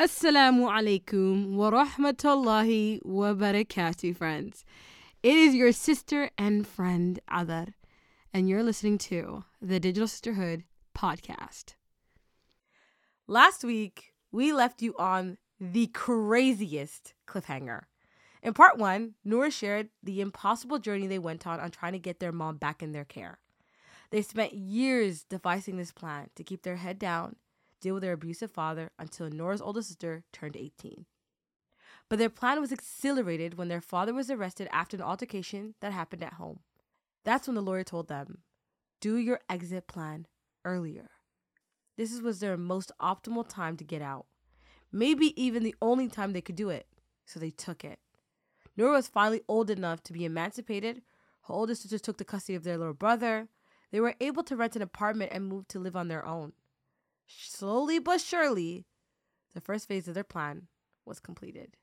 Assalamu alaikum wa rahmatullahi wa barakatuh, friends. It is your sister and friend Adar, and you're listening to the Digital Sisterhood podcast. Last week, we left you on the craziest cliffhanger. In part one, Noor shared the impossible journey they went on on trying to get their mom back in their care. They spent years devising this plan to keep their head down deal with their abusive father until Nura's older sister turned 18. But their plan was accelerated when their father was arrested after an altercation that happened at home. That's when the lawyer told them, Do your exit plan earlier. This was their most optimal time to get out. Maybe even the only time they could do it. So they took it. Nura was finally old enough to be emancipated. Her older sister took the custody of their little brother. They were able to rent an apartment and move to live on their own. Slowly but surely, the first phase of their plan was completed.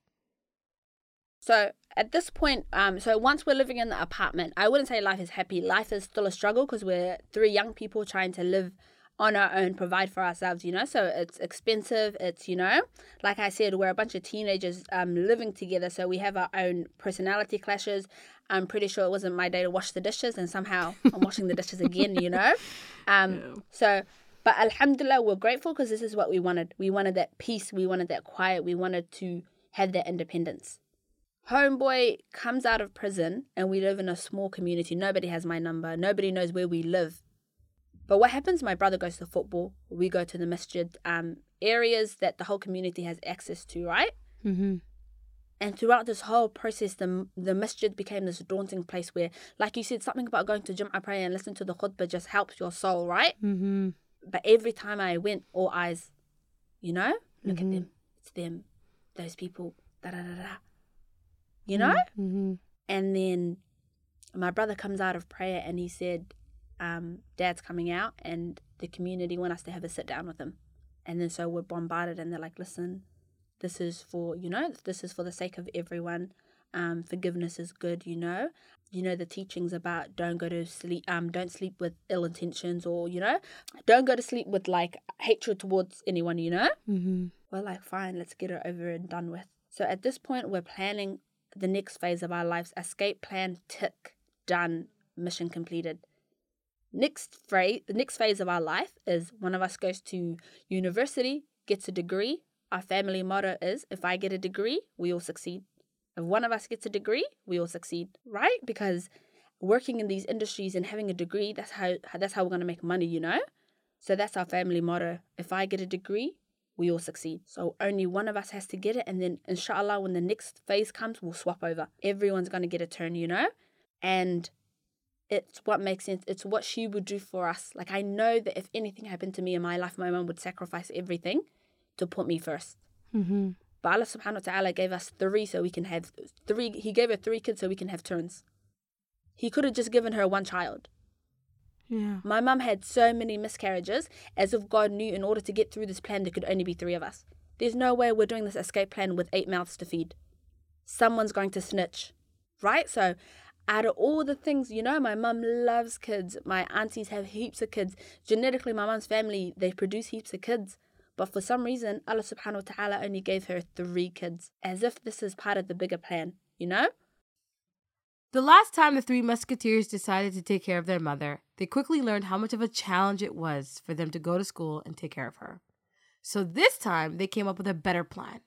So at this point, um, so once we're living in the apartment, I wouldn't say life is happy. Life is still a struggle because we're three young people trying to live on our own, provide for ourselves, you know. So it's expensive. It's, you know, like I said, we're a bunch of teenagers um, living together. So we have our own personality clashes. I'm pretty sure it wasn't my day to wash the dishes, and somehow I'm washing the dishes again, you know. Um, yeah. So but Alhamdulillah, we're grateful because this is what we wanted. We wanted that peace, we wanted that quiet, we wanted to have that independence. Homeboy comes out of prison and we live in a small community. Nobody has my number, nobody knows where we live. But what happens? My brother goes to football, we go to the masjid, um, areas that the whole community has access to, right? Mm-hmm. And throughout this whole process, the, the masjid became this daunting place where, like you said, something about going to Jum'ah prayer and listen to the khutbah just helps your soul, right? Mm-hmm but every time I went, all eyes, you know, look mm-hmm. at them, it's them, those people, da da da da, you know. Mm-hmm. And then my brother comes out of prayer and he said, um, "Dad's coming out, and the community want us to have a sit down with him." And then so we're bombarded, and they're like, "Listen, this is for you know, this is for the sake of everyone." Um, forgiveness is good, you know you know the teachings about don't go to sleep um don't sleep with ill intentions or you know don't go to sleep with like hatred towards anyone you know? Mm-hmm. we're like fine let's get it over and done with. So at this point we're planning the next phase of our lives escape plan tick done mission completed. Next phase the next phase of our life is one of us goes to university gets a degree. Our family motto is if i get a degree we all succeed if one of us gets a degree, we all succeed, right? Because working in these industries and having a degree, that's how that's how we're going to make money, you know? So that's our family motto. If I get a degree, we all succeed. So only one of us has to get it and then inshallah when the next phase comes, we'll swap over. Everyone's going to get a turn, you know? And it's what makes sense. It's what she would do for us. Like I know that if anything happened to me in my life, my mom would sacrifice everything to put me 1st mm-hmm. But Allah subhanahu wa ta'ala gave us three so we can have three. He gave her three kids so we can have turns. He could have just given her one child. Yeah. My mum had so many miscarriages, as if God knew in order to get through this plan, there could only be three of us. There's no way we're doing this escape plan with eight mouths to feed. Someone's going to snitch, right? So, out of all the things, you know, my mum loves kids. My aunties have heaps of kids. Genetically, my mum's family, they produce heaps of kids. But for some reason, Allah subhanahu wa ta'ala only gave her three kids, as if this is part of the bigger plan, you know? The last time the three musketeers decided to take care of their mother, they quickly learned how much of a challenge it was for them to go to school and take care of her. So this time, they came up with a better plan.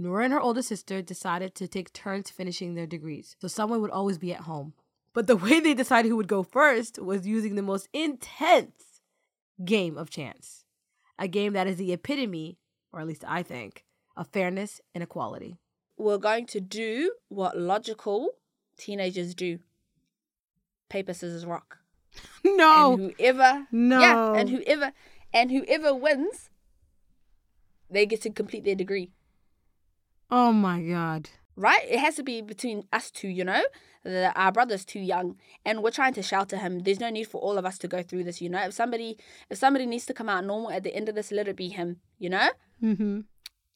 Nura and her older sister decided to take turns finishing their degrees, so someone would always be at home. But the way they decided who would go first was using the most intense game of chance a game that is the epitome, or at least I think, of fairness and equality. We're going to do what logical teenagers do paper, scissors, rock. No. And whoever. No. Yeah, and whoever. And whoever wins, they get to complete their degree. Oh my God. Right? It has to be between us two, you know? the, our brother's too young and we're trying to shelter him there's no need for all of us to go through this you know if somebody if somebody needs to come out normal at the end of this let it be him you know mm-hmm.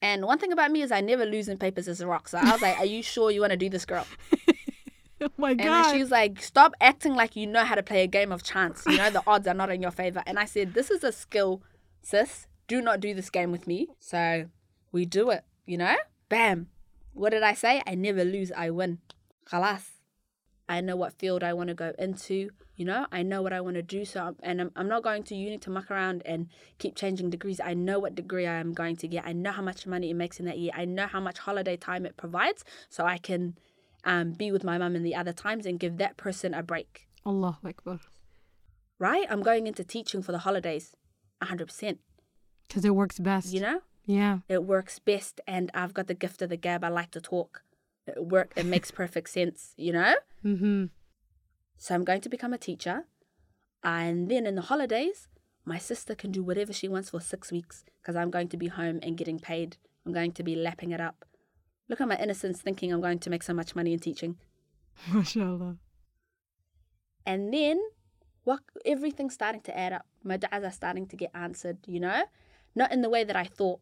and one thing about me is i never lose in papers as a rock so i was like are you sure you want to do this girl oh my god and then she's like stop acting like you know how to play a game of chance you know the odds are not in your favor and i said this is a skill sis do not do this game with me so We do it, you know? Bam. What did I say? I never lose, I win. Khalas. I know what field I want to go into, you know? I know what I want to do. So, I'm, and I'm, I'm not going to uni to muck around and keep changing degrees. I know what degree I am going to get. I know how much money it makes in that year. I know how much holiday time it provides. So I can um, be with my mum in the other times and give that person a break, Allahu Akbar. right? I'm going into teaching for the holidays, 100%, Because it works best. you know? Yeah. it works best and I've got the gift of the gab. I like to talk. It work it makes perfect sense, you know? Mm-hmm. So I'm going to become a teacher. And then in the holidays, my sister can do whatever she wants for six weeks because I'm going to be home and getting paid. I'm going to be lapping it up. Look at my innocence thinking I'm going to make so much money in teaching. MashaAllah. And then what everything's starting to add up. My du'as are starting to get answered, you know? Not in the way that I thought.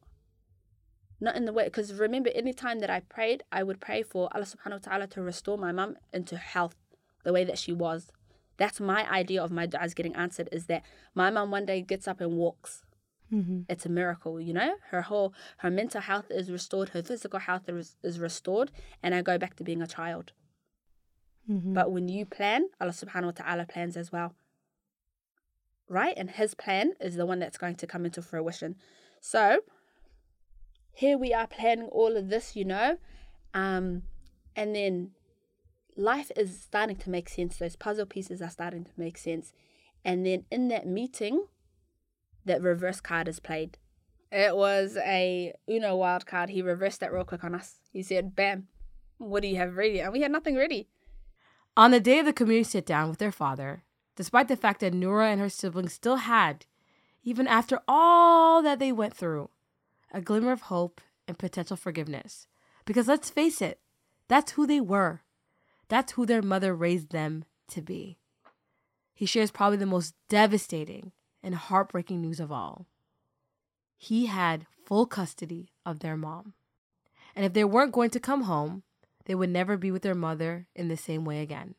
Not in the way because remember any time that I prayed, I would pray for Allah subhanahu wa ta'ala to restore my mum into health the way that she was. That's my idea of my du'as getting answered is that my mum one day gets up and walks. Mm-hmm. It's a miracle, you know? Her whole her mental health is restored, her physical health is, is restored, and I go back to being a child. Mm-hmm. But when you plan, Allah subhanahu wa ta'ala plans as well. Right? And his plan is the one that's going to come into fruition. So here we are planning all of this, you know. Um, and then life is starting to make sense. Those puzzle pieces are starting to make sense. And then in that meeting, that reverse card is played. It was a Uno wild card. He reversed that real quick on us. He said, Bam, what do you have ready? And we had nothing ready. On the day of the community sit down with their father, despite the fact that Nura and her siblings still had, even after all that they went through, a glimmer of hope and potential forgiveness. Because let's face it, that's who they were. That's who their mother raised them to be. He shares probably the most devastating and heartbreaking news of all. He had full custody of their mom. And if they weren't going to come home, they would never be with their mother in the same way again.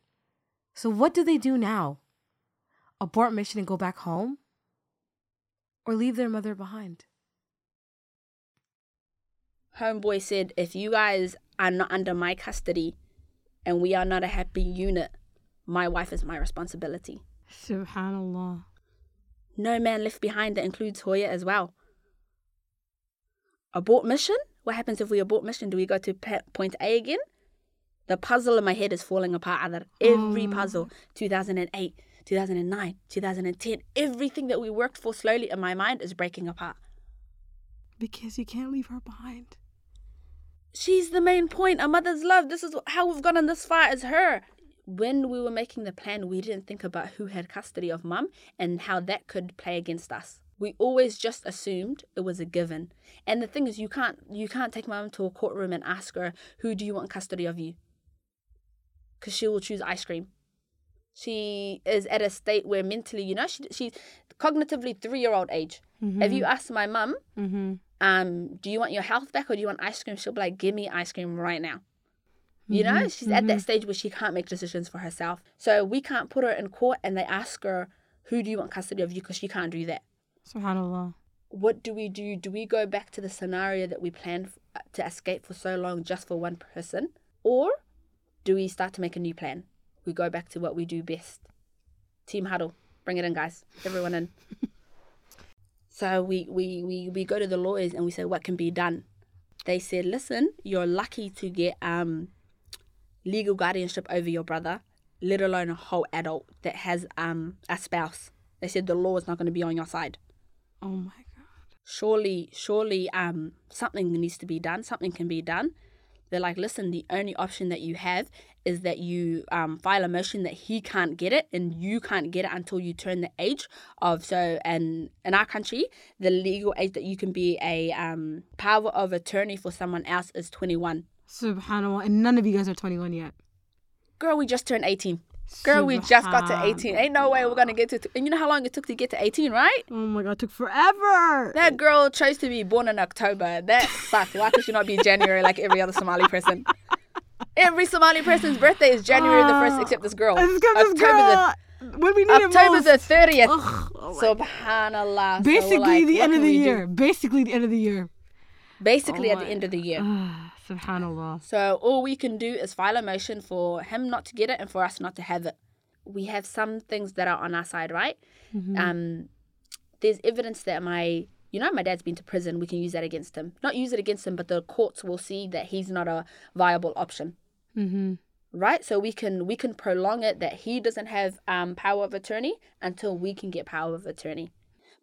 So, what do they do now? Abort mission and go back home? Or leave their mother behind? Homeboy said, if you guys are not under my custody and we are not a happy unit, my wife is my responsibility. Subhanallah. No man left behind that includes Hoyo as well. Abort mission? What happens if we abort mission? Do we go to point A again? The puzzle in my head is falling apart. Adar. Every Oh. puzzle, 2008, 2009, 2010, everything that we worked for slowly in my mind is breaking apart. Because you can't leave her behind. She's the main point. A mother's love. This is how we've gotten this far as her. When we were making the plan, we didn't think about who had custody of mum and how that could play against us. We always just assumed it was a given. And the thing is you can't you can't take mum to a courtroom and ask her who do you want custody of you? Cuz she will choose ice cream. She is at a state where mentally, you know, she she's cognitively 3-year-old age. If you ask my mum, Mm-hmm. um, do you want your health back or do you want ice cream? She'll be like, give me ice cream right now. You know, she's at that stage where she can't make decisions for herself. So we can't put her in court and they ask her, who do you want custody of you? Because she can't do that. Subhanallah. What do we do? Do we go back to the scenario that we planned f- to escape for so long just for one person? Or do we start to make a new plan? We go back to what we do best. Team huddle. Bring it in, guys. Everyone in. So we, we, we, we go to the lawyers and we say, what can be done? They said, listen, you're lucky to get um, legal guardianship over your brother, let alone a whole adult that has um, a spouse. They said the law is not going to be on your side. Oh my God. Surely, surely um, something needs to be done. Something can be done. They're like, listen, the only option that you have is that you um, file a motion that he can't get it and you can't get it until you turn the age of so and in our country the legal age that you can be a um, power of attorney for someone else is 21 Subhanallah. And none of you guys are 21 yet. girl we just turned 18 girl we just got to 18 ain't no way we're gonna get to and you know how long it took to get to 18 right Oh my God. It took forever. that girl chose to be born in october that sucked why could she not be january like every other somali person every somali person's birthday is january the 1st Ah, except this girl Let's this october the when we need October the 30th. Ugh, oh Subhanallah. So Basically, like, the end of the we do? year. Basically, the end of the year. basically Oh at the end of the year. Ah, Subhanallah. So all we can do is file a motion for him not to get it and for us not to have it. We have some things that are on our side, right? Mhm. Um, there's evidence that my, you know, my dad's been to prison. We can use that against him. Not use it against him, but the courts will see that he's not a viable option, Mhm. right? So we can we can prolong it that he doesn't have um, power of attorney until we can get power of attorney.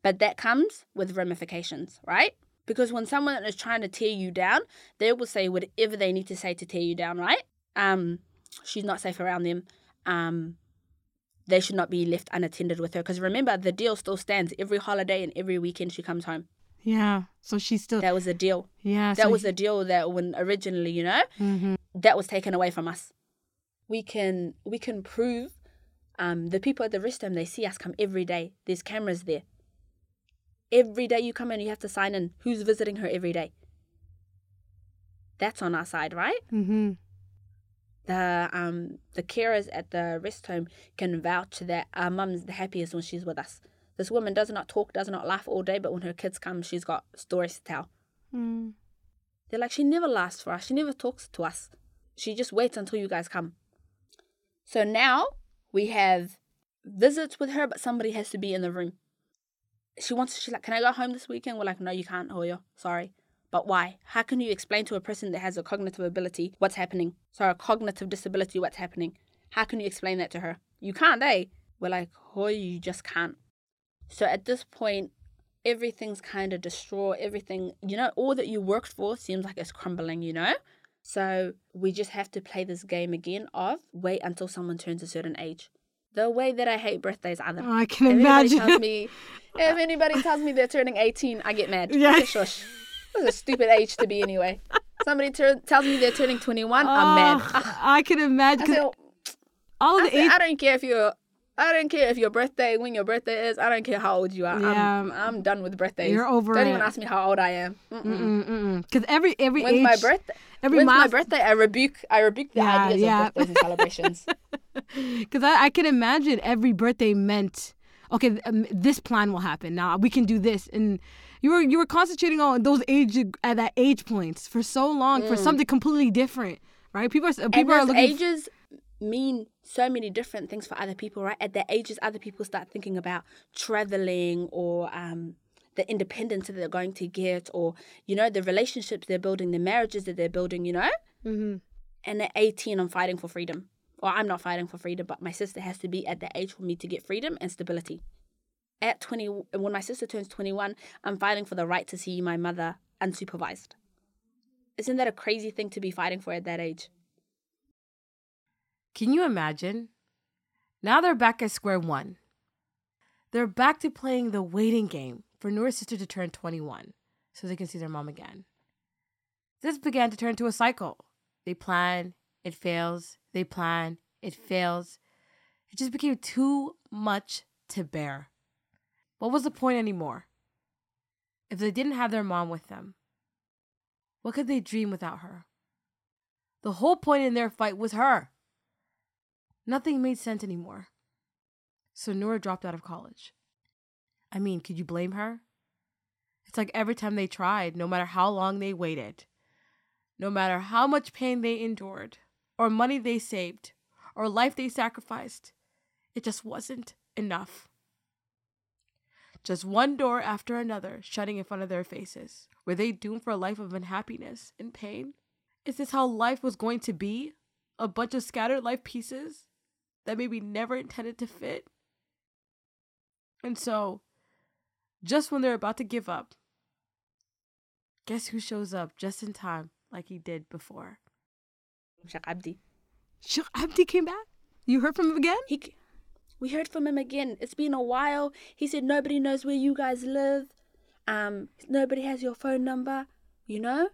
But that comes with ramifications, right? Because when someone is trying to tear you down, they will say whatever they need to say to tear you down, right? Um, she's not safe around them. Um, they should not be left unattended with her. Because remember, the deal still stands. Every holiday and every weekend she comes home. Yeah. So she's still. That was a deal. yeah. That so was he- a deal that when originally, you know, Mhm. that was taken away from us. We can we can prove um, the people at the rest home they see us come every day. There's cameras there. Every day you come in, you have to sign in. Who's visiting her every day? That's on our side, right? Mhm. The um the carers at the rest home can vouch that our mum's the happiest when she's with us. This woman does not talk, does not laugh all day, but when her kids come, she's got stories to tell. Mm. They're like, she never laughs for us. She never talks to us. She just waits until you guys come. So now we have visits with her, but somebody has to be in the room. She wants, to, she's like, can I go home this weekend? We're like, no, you can't, Hoyo. Sorry. But why? How can you explain to a person that has a cognitive ability what's happening? Sorry, a cognitive disability what's happening? How can you explain that to her? You can't, eh? We're like, Hoyo, you just can't. So at this point, everything's kind of distraught. Everything, you know, all that you worked for seems like it's crumbling, you know? So we just have to play this game again of wait until someone turns a certain age. The way that I hate birthdays, other. Oh, I can If imagine. tells me, if anybody tells me they're turning 18, I get mad. Yeah. Shush. That's a stupid age to be anyway. Somebody tur- tells me they're turning 21, I'm mad. Oh, I can imagine. I said, all of I, the said, age. I don't care if you're. I don't care if your birthday, when your birthday is. I don't care how old you are. Yeah. I'm, I'm done with birthdays. You're over Don't it. even ask me how old I am. Because every every When's age. my birthday? Every When's my birthday? I rebuke. I rebuke the Yeah, ideas yeah. of birthdays and celebrations. Because I, I can imagine every birthday meant, okay, um, this plan will happen. Now we can do this, and you were you were concentrating on those age at that age points for so long for something completely different, right? People are Mm. people are looking. ages mean so many different things for other people, right? At their ages, other people start thinking about traveling or um, the independence that they're going to get, or you know, the relationships they're building, the marriages that they're building. You know. Mhm. And at 18, I'm fighting for freedom. Well, I'm not fighting for freedom, but my sister has to be at the age for me to get freedom and stability. At 20, when my sister turns 21, I'm fighting for the right to see my mother unsupervised. Isn't that a crazy thing to be fighting for at that age? Can you imagine? Now they're back at square one. They're back to playing the waiting game for Noor's sister to turn 21 so they can see their mom again. This began to turn into a cycle. They plan, it fails, they plan, it fails. It just became too much to bear. What was the point anymore? If they didn't have their mom with them, what could they dream without her? The whole point in their fight was her. Nothing made sense anymore. So Noor dropped out of college. I mean, could you blame her? It's like every time they tried, no matter how long they waited, no matter how much pain they endured, or money they saved, or life they sacrificed, it just wasn't enough. Just one door after another shutting in front of their faces. Were they doomed for a life of unhappiness and pain? Is this how life was going to be? A bunch of scattered life pieces that maybe never intended to fit? And so, just when they're about to give up, guess who shows up just in time like he did before? Sheikh Abdi. Sheikh Abdi came back? You heard from him again? He, we heard from him again. It's been a while. He said nobody knows where you guys live. Um, nobody has your phone number. You know.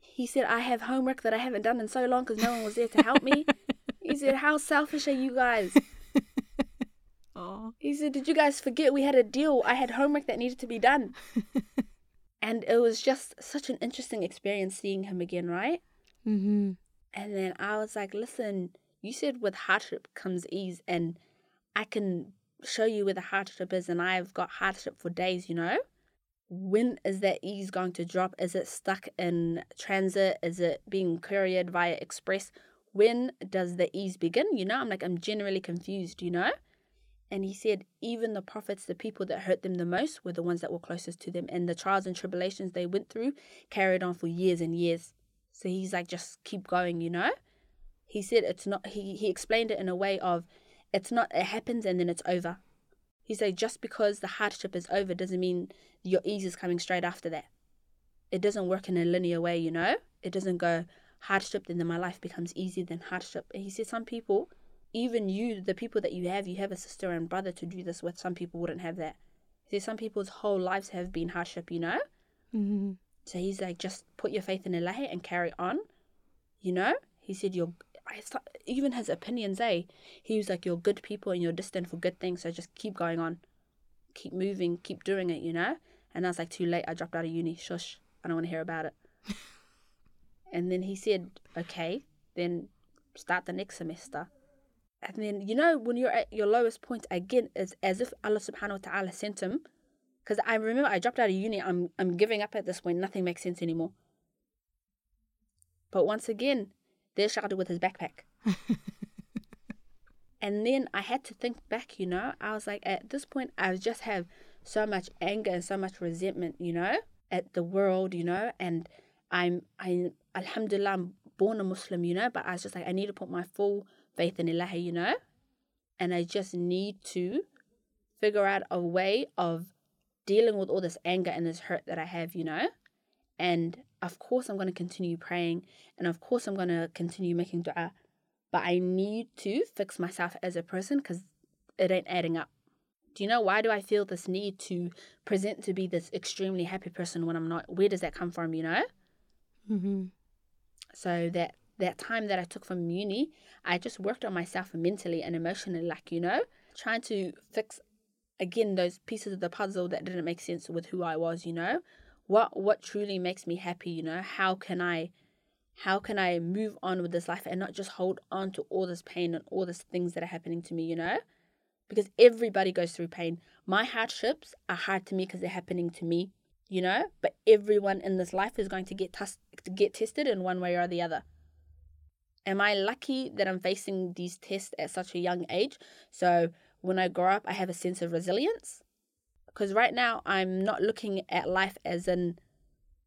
He said I have homework that I haven't done in so long because no one was there to help me. he said, "How selfish are you guys?" Oh. He said, Did you guys forget we had a deal? I had homework that needed to be done. and it was just such an interesting experience seeing him again, right? Mm-hmm. And then I was like, Listen, you said with hardship comes ease, and I can show you where the hardship is, and I've got hardship for days, you know? when is that ease going to drop? Is it stuck in transit? Is it being couriered via express? When does the ease begin? You know, I'm like, I'm generally confused, you know? And he said, even the prophets, the people that hurt them the most, were the ones that were closest to them. And the trials and tribulations they went through carried on for years and years. So he's like, just keep going, you know? He said it's not, he, he explained it in a way of, it's not, it happens and then it's over. He said, just because the hardship is over doesn't mean your ease is coming straight after that. It doesn't work in a linear way, you know? It doesn't go hardship, then my life becomes easy, then hardship. And he said, some people, even you, the people that you have, you have a sister and brother to do this with. Some people wouldn't have that. He said, some people's whole lives have been hardship, you know? Mm-hmm. So he's like, just put your faith in Allah and carry on, you know? He said, you're, I start, even his opinions, eh? He was like, you're good people and you're destined for good things, so just keep going on. Keep moving, keep doing it, you know? And I was like, too late, I dropped out of uni, shush, I don't want to hear about it. and then he said, okay, then start the next semester. And then, you know, when you're at your lowest point, again, it's as if Allah subhanahu wa ta'ala sent him. Because I remember I dropped out of uni, I'm, I'm giving up at this point, nothing makes sense anymore. But once again, there's Shadi with his backpack. and then I had to think back, you know, I was like, at this point, I just have so much anger and so much resentment, you know, at the world, you know, and I'm, I, Alhamdulillah, I'm born a Muslim, you know, but I was just like, I need to put my full faith in Allah, you know, and I just need to figure out a way of dealing with all this anger and this hurt that I have, you know, and of course I'm going to continue praying, and of course I'm going to continue making dua, but I need to fix myself as a person because it ain't adding up. Do you know why do I feel this need to present to be this extremely happy person when I'm not? Where does that come from, you know? Mm-hmm. So that that time that I took from uni, I just worked on myself mentally and emotionally, like you know, trying to fix again those pieces of the puzzle that didn't make sense with who I was, you know. What what truly makes me happy, you know? How can I how can I move on with this life and not just hold on to all this pain and all these things that are happening to me, you know? Because everybody goes through pain. My hardships are hard to me because they're happening to me, you know? But everyone in this life is going to get tus- get tested in one way or the other. Am I lucky that I'm facing these tests at such a young age? So when I grow up, I have a sense of resilience. Because right now, I'm not looking at life as in,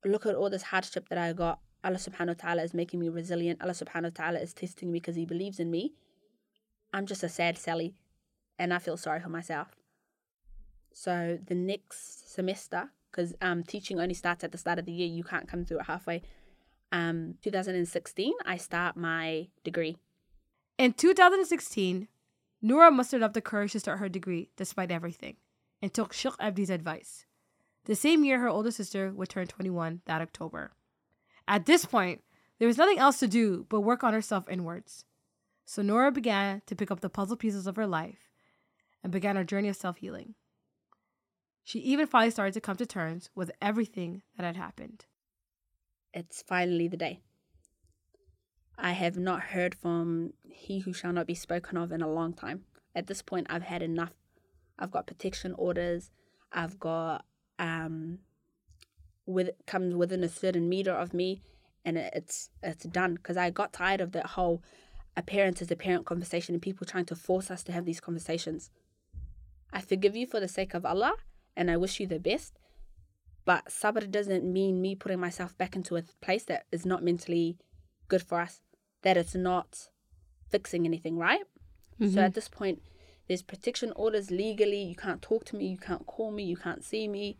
look at all this hardship that I got. Allah subhanahu wa ta'ala is making me resilient. Allah subhanahu wa ta'ala is testing me because He believes in me. I'm just a sad Sally and I feel sorry for myself. So the next semester, because um, teaching only starts at the start of the year, you can't come through it halfway. Um, 2016, I start my degree. In 2016, Nura mustered up the courage to start her degree despite everything and took Sheikh Abdi's advice. The same year, her older sister would turn 21 that October. At this point, there was nothing else to do but work on herself inwards. So Nura began to pick up the puzzle pieces of her life and began her journey of self healing. She even finally started to come to terms with everything that had happened. It's finally the day. I have not heard from he who shall not be spoken of in a long time. At this point, I've had enough. I've got protection orders. I've got um, with comes within a certain meter of me, and it's it's done. Because I got tired of that whole a parent is a parent conversation and people trying to force us to have these conversations. I forgive you for the sake of Allah, and I wish you the best. But sabr doesn't mean me putting myself back into a place that is not mentally good for us that it's not fixing anything, right? Mm-hmm. So at this point, there's protection orders legally. You can't talk to me, you can't call me, you can't see me.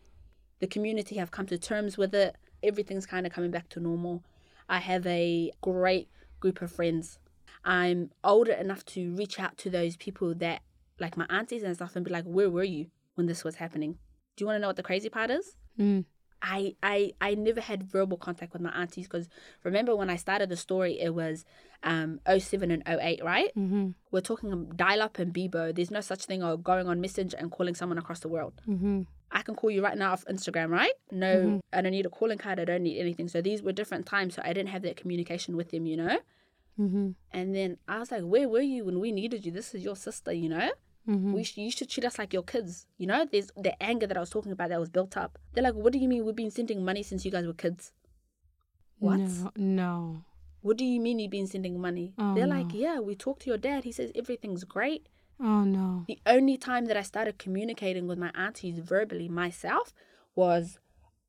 The community have come to terms with it. Everything's kind of coming back to normal. I have a great group of friends. I'm older enough to reach out to those people that, like my aunties and stuff, and be like, Where were you when this was happening? Do you want to know what the crazy part is? Mm. I I I never had verbal contact with my aunties because remember when I started the story it was um 07 and 08 right mm-hmm. we're talking dial up and Bebo there's no such thing of going on messenger and calling someone across the world mm-hmm. I can call you right now off Instagram right no Mm-hmm. I don't need a calling card I don't need anything so these were different times so I didn't have that communication with them you know Mm-hmm. and then I was like where were you when we needed you this is your sister you know Mhm. We sh- you should treat us like your kids. You know, there's the anger that I was talking about that was built up. They're like, what do you mean we've been sending money since you guys were kids? What? No, no. What do you mean you've been sending money? Oh, They're like, yeah, we talked to your dad. He says everything's great. Oh no. The only time that I started communicating with my aunties verbally myself was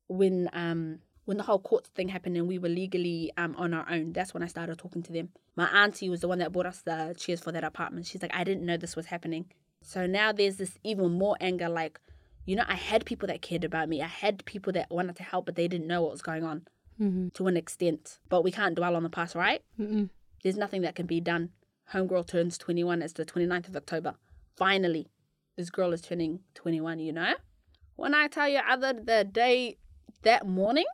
when um when the whole court thing happened and we were legally um on our own. That's when I started talking to them. My auntie was the one that bought us the chairs for that apartment. She's like, I didn't know this was happening. So now there's this even more anger. Like, you know, I had people that cared about me. I had people that wanted to help, but they didn't know what was going on Mm-hmm. to an extent. But we can't dwell on the past, right? Mm-mm. There's nothing that can be done. Homegirl turns 21. It's the 29th of October. Finally, this girl is turning 21, you know? When I tell you, other the day, that morning,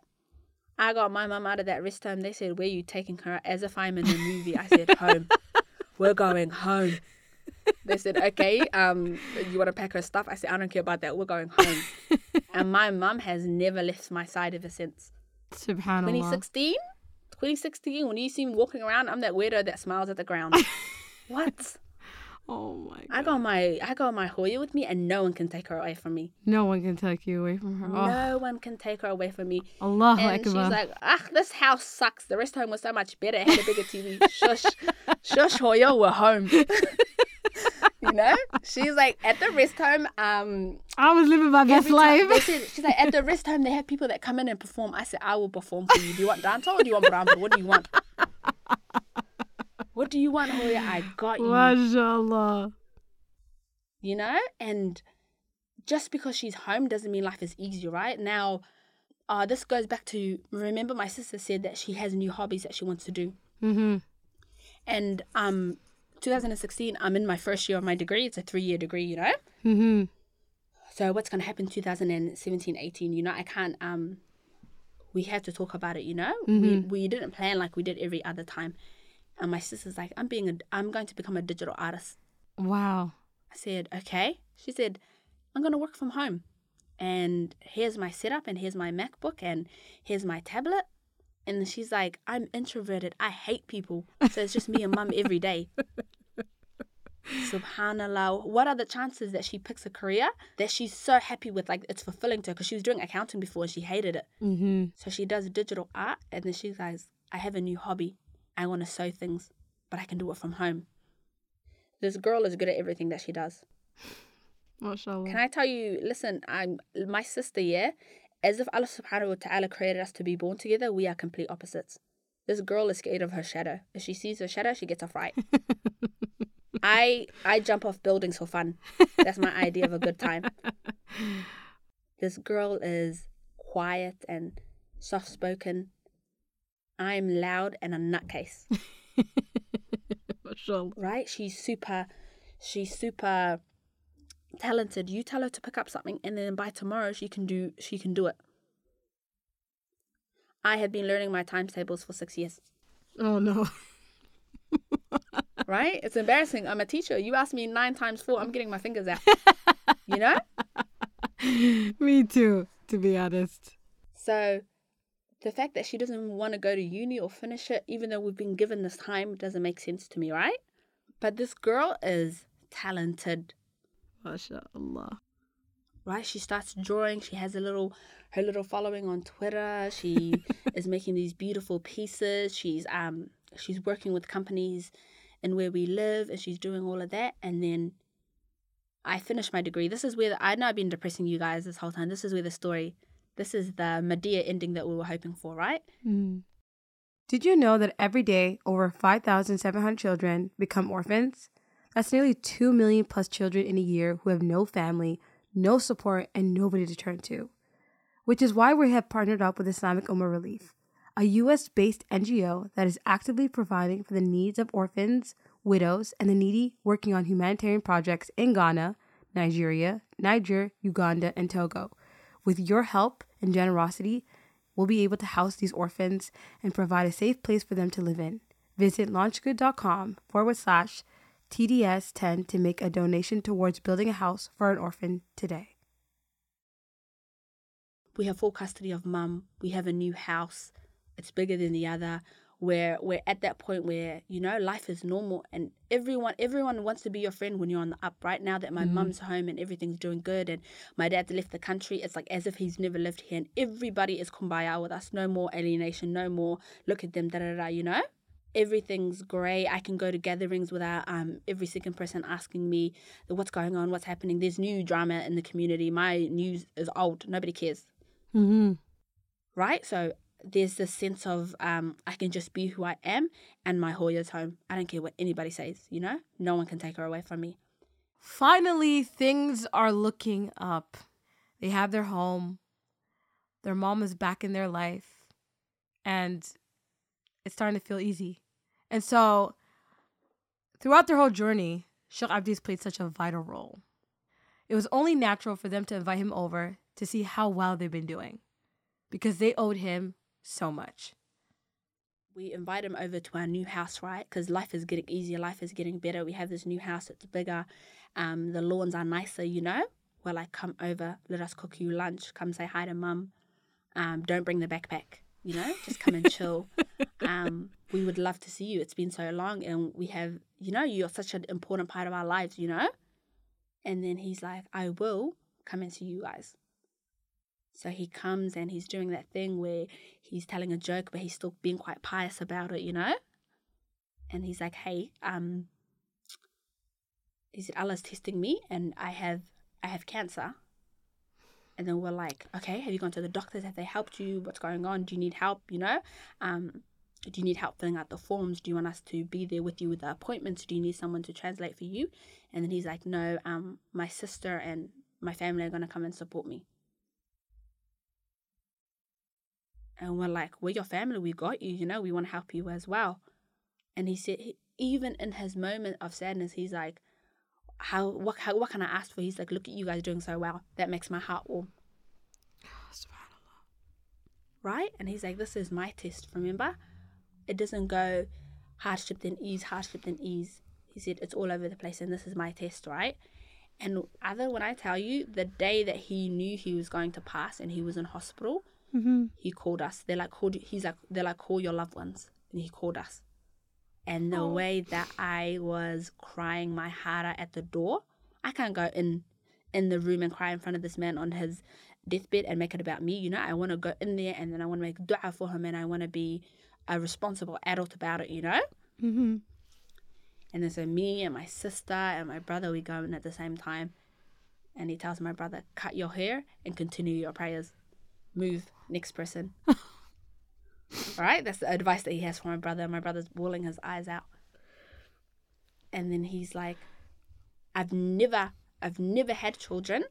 I got my mum out of that rest home. They said, Where you taking her? As if I'm in the movie. I said, Home. We're going home. They said, Okay, um, you want to pack her stuff? I said, I don't care about that. We're going home. and my mum has never left my side ever since. Subhanallah. 2016? 2016, when you see me walking around, I'm that weirdo that smiles at the ground. what? Oh my god. I got my I got my Hoyo with me and no one can take her away from me. No one can take you away from her. Oh, No one can take her away from me. Allahu and she's like, ah, this house sucks. The rest home was so much better. It had a bigger TV. Shush. Shush, Hoyo, we're home. you know? She's like, at the rest home, um, I was living my best life. said, she's like, at the rest home, they have people that come in and perform. I said, I will perform for you. Do you want dancer or do you want Brahma? What do you want? What do you want, Hoyo? I got you. Mashallah. you know and just because she's home doesn't mean life is easy right now uh, this goes back to remember my sister said that she has new hobbies that she wants to do Mm-hmm. and um 2016 i'm in my first year of my degree it's a three year degree you know Mm-hmm. so what's going to happen 2017 18 you know i can't um we have to talk about it you know we, we didn't plan like we did every other time and my sister's like i'm being a i'm going to become a digital artist Wow. I said, okay. She said, I'm going to work from home. And here's my setup, and here's my MacBook, and here's my tablet. And she's like, I'm introverted. I hate people. So it's just me and mum every day. Subhanallah. What are the chances that she picks a career that she's so happy with? Like, it's fulfilling to her because she was doing accounting before and she hated it. Mm-hmm. So she does digital art, and then she like, I have a new hobby. I want to sew things, but I can do it from home. This girl is good at everything that she does. Mashallah. Can I tell you, listen, I'm my sister, yeah? As if Allah subhanahu wa ta'ala created us to be born together, we are complete opposites. This girl is scared of her shadow. If she sees her shadow, she gets a fright. I I jump off buildings for fun. That's my idea of a good time. This girl is quiet and soft spoken. I'm loud and a nutcase right? She's super, she's super talented. You tell her to pick up something, and then by tomorrow she can do she can do it. I have been learning my timetables for six years. Oh no. Right? It's embarrassing. I'm a teacher. You asked me nine times four. I'm getting my fingers out. You know. Me too, to be honest. So, the fact that she doesn't want to go to uni or finish it, even though we've been given this time, doesn't make sense to me, right? But this girl is talented. Mashallah. right? She starts drawing. She has a little her little following on twitter. She is making these beautiful pieces. She's um she's working with companies in where we live and she's doing all of that. And then i finished my degree. This is where the, i know i've been depressing you guys this whole time. This is where the story this is the Medea ending that we were hoping for right? Mm. Did you know that every day over 5,700 children become orphans? That's nearly 2 million plus children in a year who have no family, no support, and nobody to turn to. Which is why we have partnered up with Islamic Ummah Relief, a US based NGO that is actively providing for the needs of orphans, widows, and the needy, working on humanitarian projects in Ghana, Nigeria, Niger, Uganda, and Togo. With your help and generosity, we'll be able to house these orphans and provide a safe place for them to live in. Visit launchgood.com forward slash TDS10 to make a donation towards building a house for an orphan today. we have full custody of mum. We have a new house. It's bigger than the other. where we're at that point where you know life is normal and everyone everyone wants to be your friend when you're on the up right now that my Mhm. mum's home and everything's doing good and my dad's left the country it's like as if he's never lived here and everybody is kumbaya with us no more alienation no more look at them da da da you know everything's great i can go to gatherings without um every second person asking me what's going on what's happening there's new drama in the community my news is old nobody cares Mm-hmm. right? So there's this sense of um, I can just be who I am, and my Hoyo's home. I don't care what anybody says, you know? No one can take her away from me. Finally, things are looking up. They have their home. Their mom is back in their life. And it's starting to feel easy. And so, throughout their whole journey, Sheikh Abdi's played such a vital role. It was only natural for them to invite him over to see how well they've been doing because they owed him so much. We invite him over to our new house, right? Because life is getting easier, life is getting better. We have this new house, it's bigger. Um, the lawns are nicer, you know? We're like, come over, let us cook you lunch, come say hi to mum. Um, don't bring the backpack, you know? Just come and chill. um, we would love to see you. It's been so long, and we have, you know, you're such an important part of our lives, you know? And then he's like, I will come and see you guys. So he comes and he's doing that thing where he's telling a joke, but he's still being quite pious about it, you know? And he's like, hey, um, he said, Allah's testing me and I have I have cancer. And then we're like, okay, have you gone to the doctors? Have they helped you? What's going on? Do you need help? You know? Um, do you need help filling out the forms? Do you want us to be there with you with the appointments? Do you need someone to translate for you? And then he's like, no, um, my sister and my family are gonna come and support me. And we're like, we're your family. We got you. You know, we want to help you as well. And he said, even in his moment of sadness, he's like, how what how, what can I ask for? He's like, look at you guys doing so well. That makes my heart warm, right? And he's like, this is my test. Remember, it doesn't go hardship then ease, hardship then ease. He said it's all over the place, and this is my test, right? And other when I tell you, the day that he knew he was going to pass and he was in hospital, Mm-hmm. he called us. They're like, called, he's like, they're like, call your loved ones. And he called us. And the Oh. way that I was crying my heart out at the door, I can't go in in the room and cry in front of this man on his deathbed and make it about me. You know, I want to go in there and then I want to make dua for him and I want to be a responsible adult about it. You know. Mm-hmm. And then so me and my sister and my brother, we go in at the same time. And he tells my brother, cut your hair and continue your prayers. Move, next person. All right, that's the advice that he has for my brother. My brother's bawling his eyes out. And then he's like, I've never, I've never had children.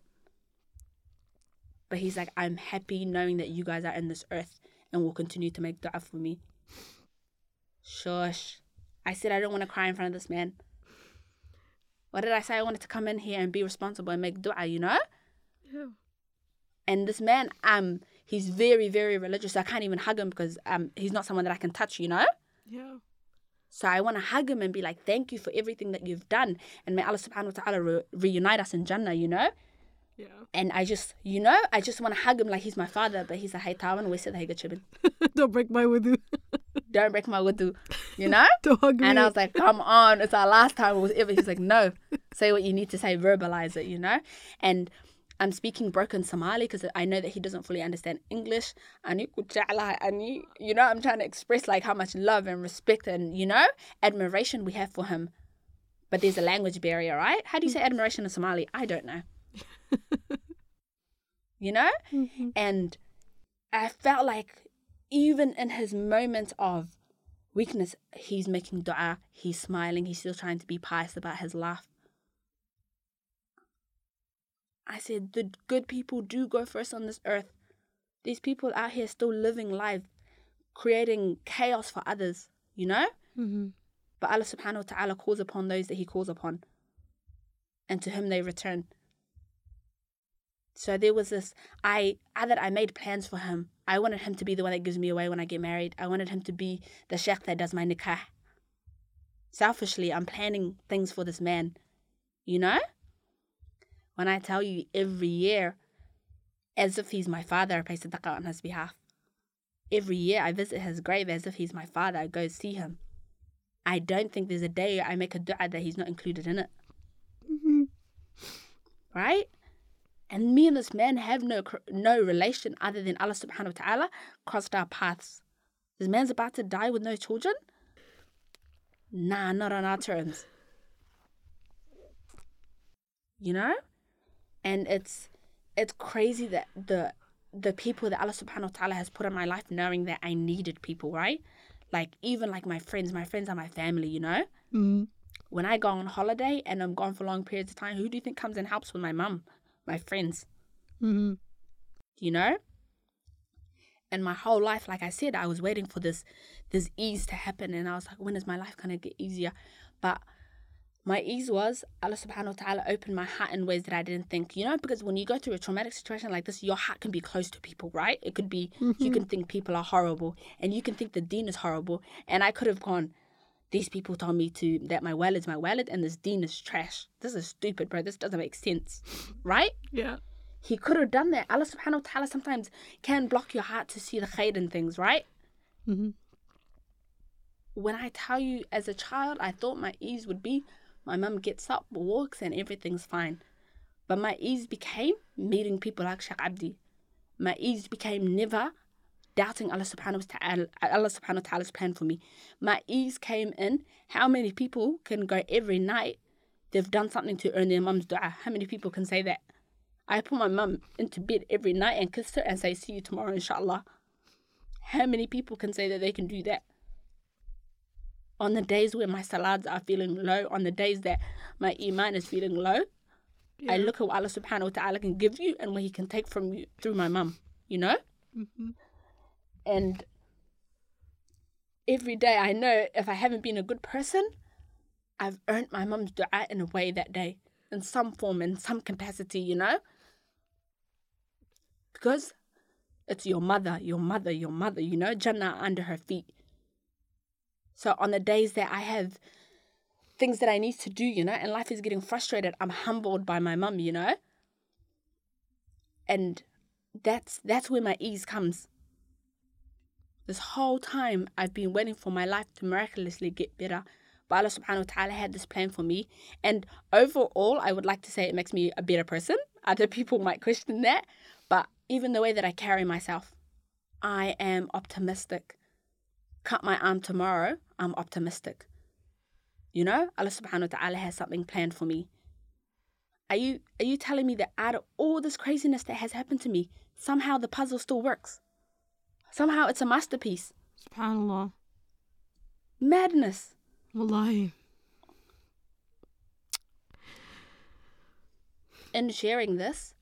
But he's like, I'm happy knowing that you guys are in this earth and will continue to make dua for me. Shush. I said I don't want to cry in front of this man. What did I say? I wanted to come in here and be responsible and make dua, you know? Yeah. And this man, um, he's very, very religious. I can't even hug him because um, he's not someone that I can touch, you know? Yeah. So I want to hug him and be like, thank you for everything that you've done. And may Allah subhanahu wa ta'ala re- reunite us in Jannah, you know? Yeah. And I just, you know, I just want to hug him like he's my father, but he's a hey, Tawan, we said hey, chibin. Don't break my wudu. Don't break my wudu, you know? Don't hug me. And I was like, come on, it's our last time it was ever. He's like, no, say what you need to say, verbalize it, you know? And I'm speaking broken Somali because I know that he doesn't fully understand English. Ani- You know, I'm trying to express like how much love and respect and, you know, admiration we have for him. But there's a language barrier, right? How do you say admiration in Somali? I don't know. you know? Mhm. And I felt like even in his moments of weakness, he's making dua, he's smiling, he's still trying to be pious about his life. I said, the good people do go first on this earth. These people out here still living life, creating chaos for others, you know? Mhm. But Allah subhanahu wa ta'ala calls upon those that He calls upon, and to Him they return. So there was this, I, I that I made plans for him. I wanted him to be the one that gives me away when I get married. I wanted him to be the sheikh that does my nikah. Selfishly, I'm planning things for this man. You know? When I tell you every year, as if he's my father, I pay sadaqah on his behalf. Every year I visit his grave as if he's my father. I go see him. I don't think there's a day I make a dua that he's not included in it. Mm-hmm. Right? And me and this man have no no relation other than Allah subhanahu wa ta'ala crossed our paths. This man's about to die with no children? Nah, not on our terms. You know? And it's it's crazy that the the people that Allah subhanahu wa ta'ala has put in my life knowing that I needed people, right? Like even like my friends, my friends are my family, you know? Mm-hmm. When I go on holiday and I'm gone for long periods of time, who do you think comes and helps with my mum? My friends. Mm-hmm. you know and my whole life like i said i was waiting for this this ease to happen and i was like when is my life to get easier but my ease was allah subhanahu wa ta'ala opened my heart in ways that i didn't think you know because when you go through a traumatic situation like this your heart can be close to people right it could be you can think people are horrible and you can think the deen is horrible and i could have gone these people told me to that my wallet is my wallet and this deen is trash this is stupid bro this doesn't make sense right Yeah. he could have done that. Allah subhanahu wa ta'ala sometimes can block your heart to see the khair in things, right? Mm-hmm. When I tell you as a child, I thought my ease would be my mum gets up, walks, and everything's fine. But my ease became meeting people like Sheikh Abdi. My ease became never doubting Allah subhanahu wa ta'ala, Allah subhanahu wa ta'ala's plan for me. My ease came in how many people can go every night, they've done something to earn their mum's dua. How many people can say that? I put my mum into bed every night and kiss her and say, See you tomorrow, inshallah. How many people can say that they can do that? On the days where my salads are feeling low, on the days that my iman is feeling low, I look at what Allah subhanahu wa ta'ala can give you and what He can take from you through my mum, you know? Mm-hmm. And every day I know if I haven't been a good person, I've earned my mum's dua in a way that day, in some form, in some capacity, you know? Because it's your mother, your mother, your mother, you know, Jannah under her feet. So on the days that I have things that I need to do, you know, and life is getting frustrated, I'm humbled by my mum, you know? And that's that's where my ease comes. This whole time I've been waiting for my life to miraculously get better. But Allah subhanahu wa ta'ala had this plan for me. And overall, I would like to say it makes me a better person. Other people might question that. But even the way that I carry myself, I am optimistic. Cut my arm tomorrow, I'm optimistic. You know, Allah subhanahu wa ta'ala has something planned for me. Are you are you telling me that out of all this craziness that has happened to me, somehow the puzzle still works? Somehow it's a masterpiece. SubhanAllah. Madness. Wallahi. in sharing this,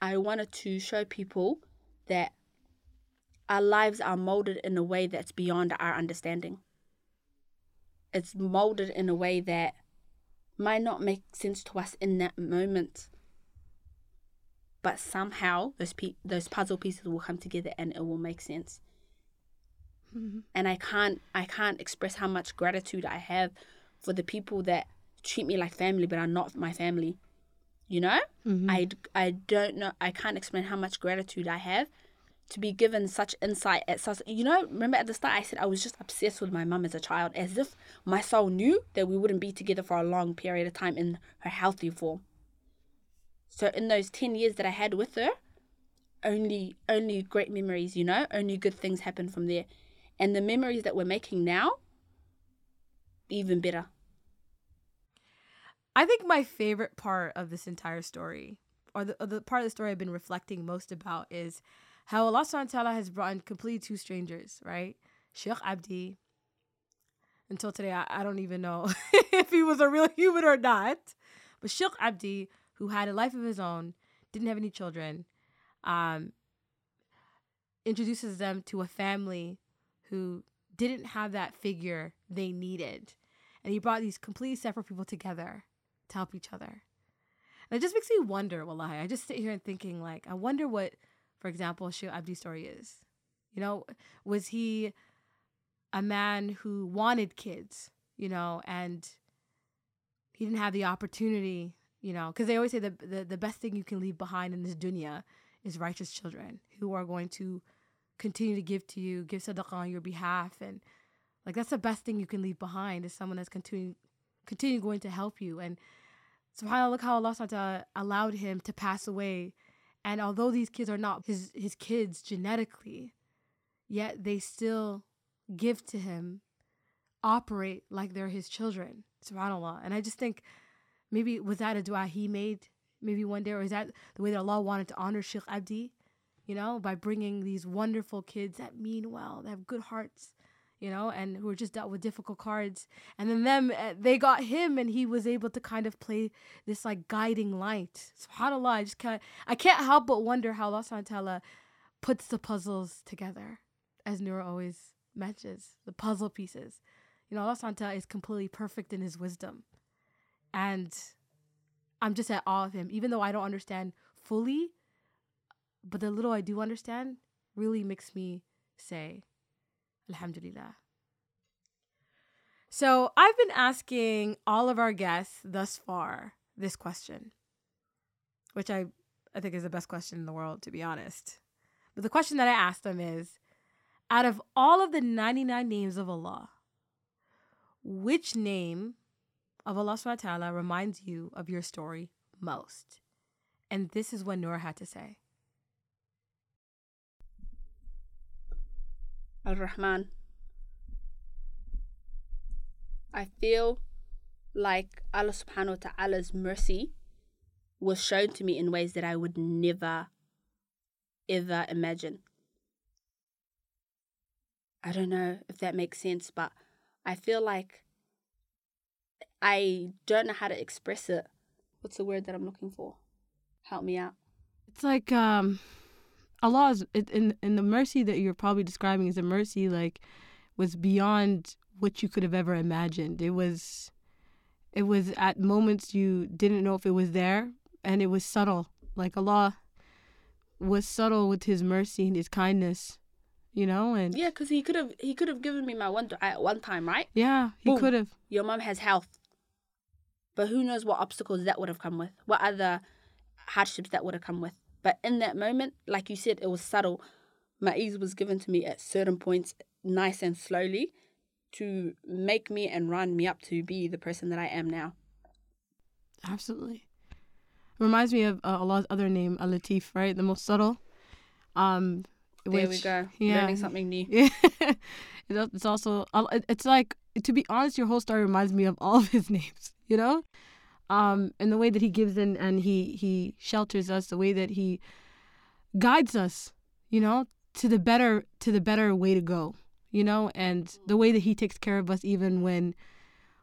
I wanted to show people that our lives are molded in a way that's beyond our understanding. It's molded in a way that might not make sense to us in that moment. But somehow those pe- those puzzle pieces will come together and it will make sense. Mm-hmm. And I can't I can't express how much gratitude I have for the people that treat me like family but are not my family. You know? Mm-hmm. I, I don't know I can't explain how much gratitude I have to be given such insight at such you know remember at the start I said I was just obsessed with my mum as a child as if my soul knew that we wouldn't be together for a long period of time in her healthy form. So in those 10 years that I had with her only only great memories you know only good things happen from there. And the memories that we're making now even better. I think my favorite part of this entire story, or the, or the part of the story I've been reflecting most about, is how Allah subhanahu wa ta'ala has brought in completely two strangers, right? Sheikh Abdi. Until today, I, I don't even know if he was a real human or not. But Sheikh Abdi, who had a life of his own, didn't have any children, um, introduces them to a family who didn't have that figure they needed. And he brought these completely separate people together to help each other. And it just makes me wonder, wallahi. I just sit here and thinking, like, I wonder what, for example, Sheikh Abdi's story is. You know, was he a man who wanted kids, you know, and he didn't have the opportunity, you know, because they always say the, the the best thing you can leave behind in this dunya is righteous children who are going to continue to give to you, give sadaqah on your behalf. And like that's the best thing you can leave behind is someone that's continuing continue going to help you. And subhanAllah, how Allah allowed him to pass away. And although these kids are not his, his kids genetically, yet they still give to him, operate like they're his children. SubhanAllah. And I just think maybe was that a dua he made maybe one day, or is that the way that Allah wanted to honor Sheikh Abdi? You know, by bringing these wonderful kids that mean well, that have good hearts, you know, and who were just dealt with difficult cards. And then them, eh, they got him, and he was able to kind of play this like guiding light. Subhanallah, I just can't, I can't help but wonder how Allah Subhanahu puts the puzzles together, as Noor always mentions, the puzzle pieces. You know, Allah Subhanahu is completely perfect in His wisdom, and I'm just at awe of Him, even though I don't understand fully. But the little I do understand really makes me say, Alhamdulillah. So I've been asking all of our guests thus far this question, which I, I think is the best question in the world, to be honest. But the question that I asked them is out of all of the 99 names of Allah, which name of Allah subhanahu wa ta'ala reminds you of your story most? And this is what Noor had to say. Al Rahman. I feel like Allah subhanahu wa ta'ala's mercy was shown to me in ways that I would never, ever imagine. I don't know if that makes sense, but I feel like I don't know how to express it. What's the word that I'm looking for? Help me out. It's like um Allah is in in the mercy that you're probably describing is a mercy like was beyond what you could have ever imagined. It was it was at moments you didn't know if it was there and it was subtle. Like Allah was subtle with his mercy and his kindness, you know, and Yeah, because he could have he could have given me my one du'a at one time, right? yeah, he could have. Your mom has health, but who knows what obstacles that would have come with, what other hardships that would have come with. But in that moment, like you said, it was subtle. My ease was given to me at certain points, nice and slowly, to make me and round me up to be the person that I am now. Absolutely. Reminds me of uh, Allah's other name, Al Latif, right? The most subtle. Um, There we go. yeah. Learning something new. Yeah, It's also it's like to be honest, your whole story reminds me of all of his names. You know, um, and the way that he gives in and he he shelters us, the way that he guides us. You know, to the better to the better way to go. You know, and the way that he takes care of us even when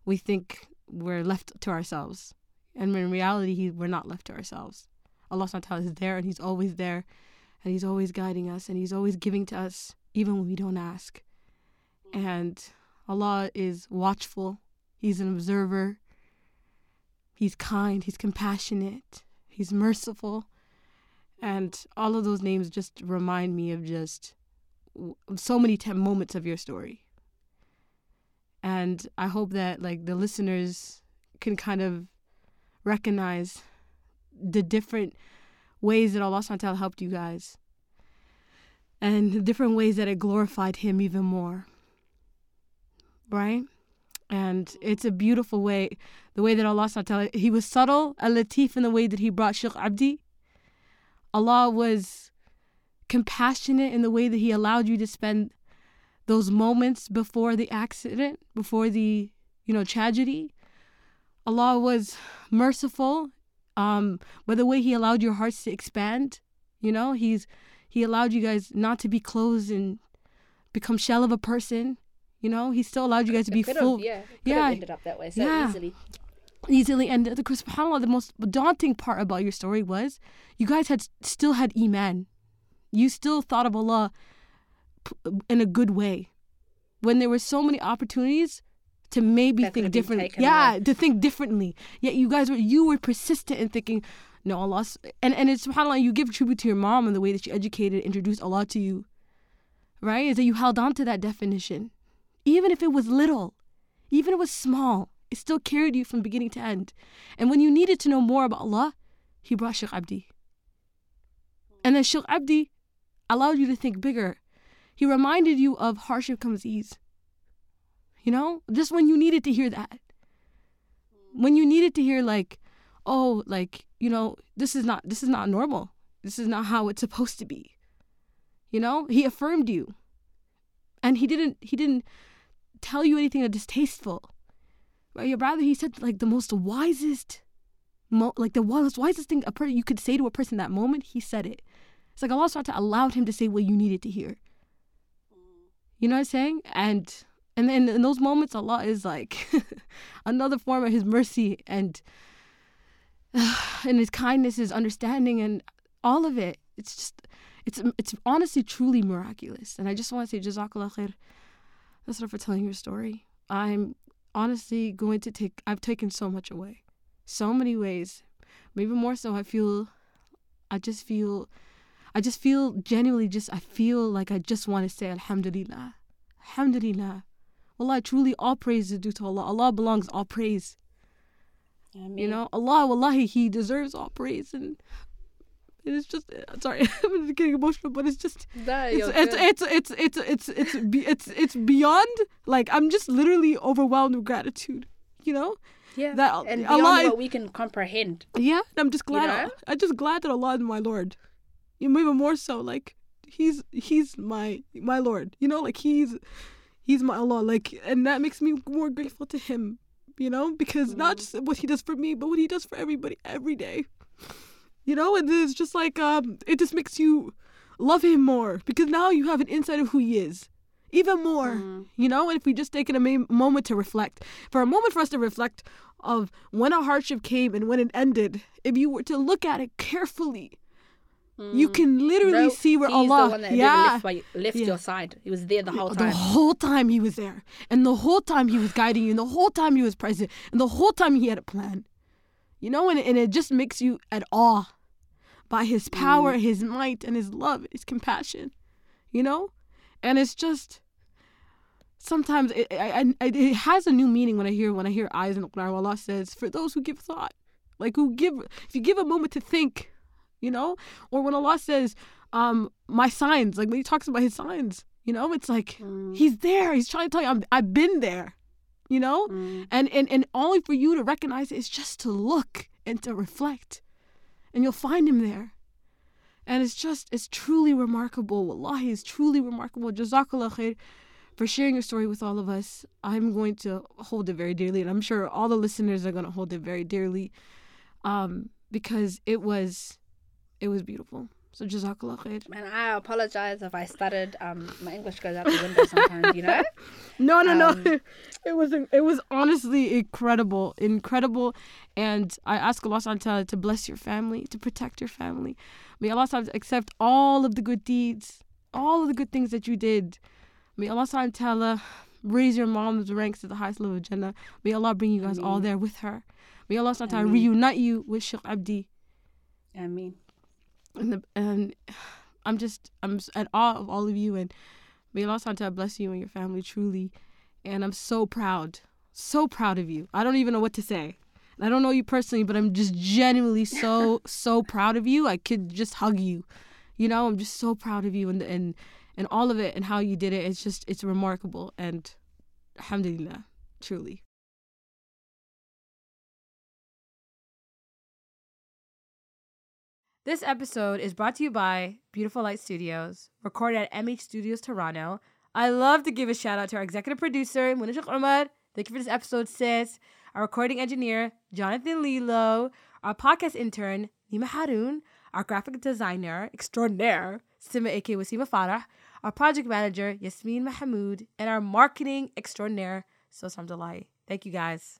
we think we're left to ourselves, and when in reality he, we're not left to ourselves. Allah subhanahu wa ta'ala is there and he's always there and he's always guiding us and he's always giving to us even when we don't ask. And Allah is watchful, he's an observer, he's kind, he's compassionate, he's merciful. And all of those names just remind me of just so many t- moments of your story. And I hope that like the listeners can kind of recognize the different ways that Allah ta'ala helped you guys and the different ways that it glorified him even more. Right? And it's a beautiful way, the way that Allah wa he was subtle, al latif in the way that he brought Sheikh Abdi. Allah was compassionate in the way that he allowed you to spend those moments before the accident, before the, you know, tragedy. Allah was merciful um, by the way he allowed your hearts to expand. You know, he's he allowed you guys not to be closed and become shell of a person. You know, he still allowed you guys to be full have, yeah, yeah. ended up that way so Yeah. easily. easily. And the subhanallah, the most daunting part about your story was you guys had still had iman. You still thought of Allah in a good way when there were so many opportunities to maybe That think differently. Yeah, away. to think differently. Yet you guys were you were persistent in thinking, no Allah, and and it's subhanallah. You give tribute to your mom and the way that she educated, introduced Allah to you. Right, is that you held on to that definition, even if it was little, even if it was small. It still carried you from beginning to end. And when you needed to know more about Allah, He brought Sheikh Abdi. And then Sheikh Abdi allowed you to think bigger. He reminded you of hardship comes ease. You know, just when you needed to hear that. When you needed to hear like, oh, like, you know, this is not this is not normal. This is not how it's supposed to be. You know, he affirmed you. And he didn't he didn't tell you anything that distasteful. Right? Your brother, he said like the most wisest mo- like the most wisest thing a per- you could say to a person that moment, he said it. It's like Allah to allowed him to say what you needed to hear. Mm. You know what I'm saying? And and then in those moments, Allah is like another form of His mercy and and His kindness, His understanding, and all of it. It's just, it's it's honestly truly miraculous. And I just want to say Jazakallah khair. That's for telling your story. I'm honestly going to take. I've taken so much away, so many ways. Maybe more so, I feel. I just feel. I just feel genuinely just. I feel like I just want to say Alhamdulillah, Alhamdulillah. Allah, truly all praise is due to Allah. Allah belongs all praise. Ameen. You know, Allah, wallahi, He deserves all praise. And it's just, uh, sorry, I'm getting emotional, but it's just, it's, it's, it's, it's, it's, it's, it's, be- it's, it's beyond, like, I'm just literally overwhelmed with gratitude, you know? yeah. that- and Allah beyond is- what we can comprehend. Yeah, and I'm just glad. I'm just glad that Allah is my Lord. Even more so, like He's He's my my Lord. You know, like He's He's my Allah. Like, and that makes me more grateful to Him. You know, because not mm. just what He does for me, but what He does for everybody every day. You know, and it's just like um, it just makes you love Him more because now you have an insight of who He is. Even more, you know, and if we just take a ma- moment to reflect, for a moment for us to reflect of when a hardship came and when it ended, if you were to look at it carefully, you can literally see where Mm. Allah, the one that yeah, by, left Yeah. your side. He was there the whole time. the whole time he was there, and the whole time he was guiding you, and the whole time he was present, and the whole time he had a plan. You know, and, and it just makes you at awe by his power, Mm. his might, and his love, his compassion. You know, and it's just sometimes it, I, I, it has a new meaning when I hear when I hear ayahs in the Quran. Allah says, "For those who give thought, like who give, if you give a moment to think, you know." Or when Allah says, um, "My signs," like when He talks about His signs, you know, it's like Mm. He's there. He's trying to tell you, I'm, I've been there, you know, Mm. and and and only for you to recognize it is just to look and to reflect, and you'll find Him there. And it's just, it's truly remarkable. Wallahi, it's truly remarkable. Jazakallah khair for sharing your story with all of us. I'm going to hold it very dearly, and I'm sure all the listeners are going to hold it very dearly, um, because it was, it was beautiful. So Jazakallah khair. And I apologize if I stuttered. Um, my English goes out the window sometimes, you know. No, no, Um, no. It was it was honestly incredible, incredible, and I ask Allah Subhanahu to bless your family, to protect your family. May Allah Subhanahu accept all of the good deeds, all of the good things that you did. May Allah Subhanahu raise your mom's ranks to the highest level of Jannah. May Allah bring you guys all there with her. May Allah Subhanahu reunite you with Sheikh Abdi. I mean, And, the, and I'm just I'm at awe of all of you and may Allah ta'ala bless you and your family truly. And I'm so proud, so proud of you. I don't even know what to say. And I don't know you personally, but I'm just genuinely so so proud of you. I could just hug you. You know, I'm just so proud of you and and and all of it and how you did it. It's just it's remarkable and alhamdulillah, truly. This episode is brought to you by Beautiful Light Studios, recorded at MH Studios Toronto. I love to give a shout out to our executive producer, Muna Scekomar. Thank you for this episode, sis. Our recording engineer, Jonathan Lillo. Our podcast intern, Nima Harun. Our graphic designer extraordinaire, Sima A.K. Wasima Farah. Our project manager, Yasmin Mohamud. And our marketing extraordinaire, Sawsan Abdulahi. Thank you guys.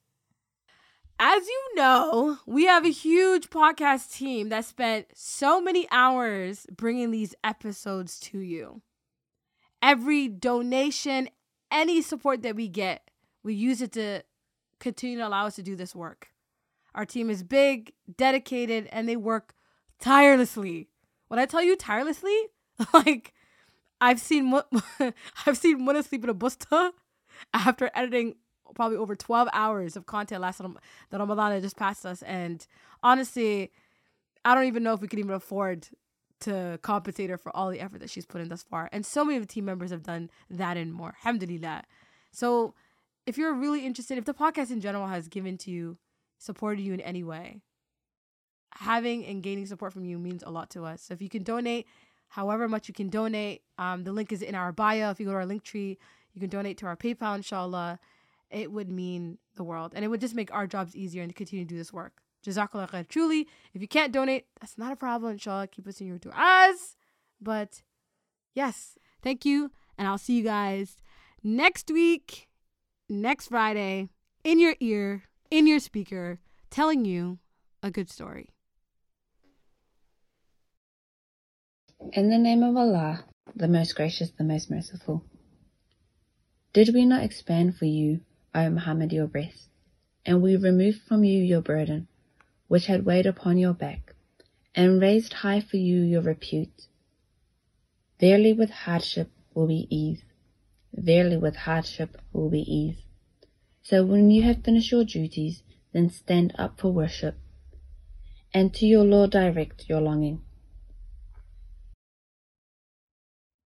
As you know, we have a huge podcast team that spent so many hours bringing these episodes to you. Every donation, any support that we get, we use it to continue to allow us to do this work. Our team is big, dedicated, and they work tirelessly. When I tell you tirelessly, like I've seen I've seen Muna sleep in a busta after editing probably over 12 hours of content last Ram- the Ramadan that just passed us and honestly I don't even know if we could even afford to compensate her for all the effort that she's put in thus far. And so many of the team members have done that and more. Alhamdulillah. So if you're really interested, if the podcast in general has given to you, supported you in any way, having and gaining support from you means a lot to us. So if you can donate, however much you can donate, um, the link is in our bio. If you go to our link tree, you can donate to our PayPal, inshallah. It would mean the world. And it would just make our jobs easier and continue to do this work. Jazakallah khair. Truly, if you can't donate, that's not a problem. Inshallah, keep us in your du'as. But yes, thank you. And I'll see you guys next week, next Friday, in your ear, in your speaker, telling you a good story. In the name of Allah, the most gracious, the most merciful. Did we not expand for you, O Muhammad, your breast, and we removed from you your burden, which had weighed upon your back, and raised high for you your repute? Verily with hardship will be ease. Verily with hardship will be ease. So when you have finished your duties, then stand up for worship, and to your Lord direct your longing.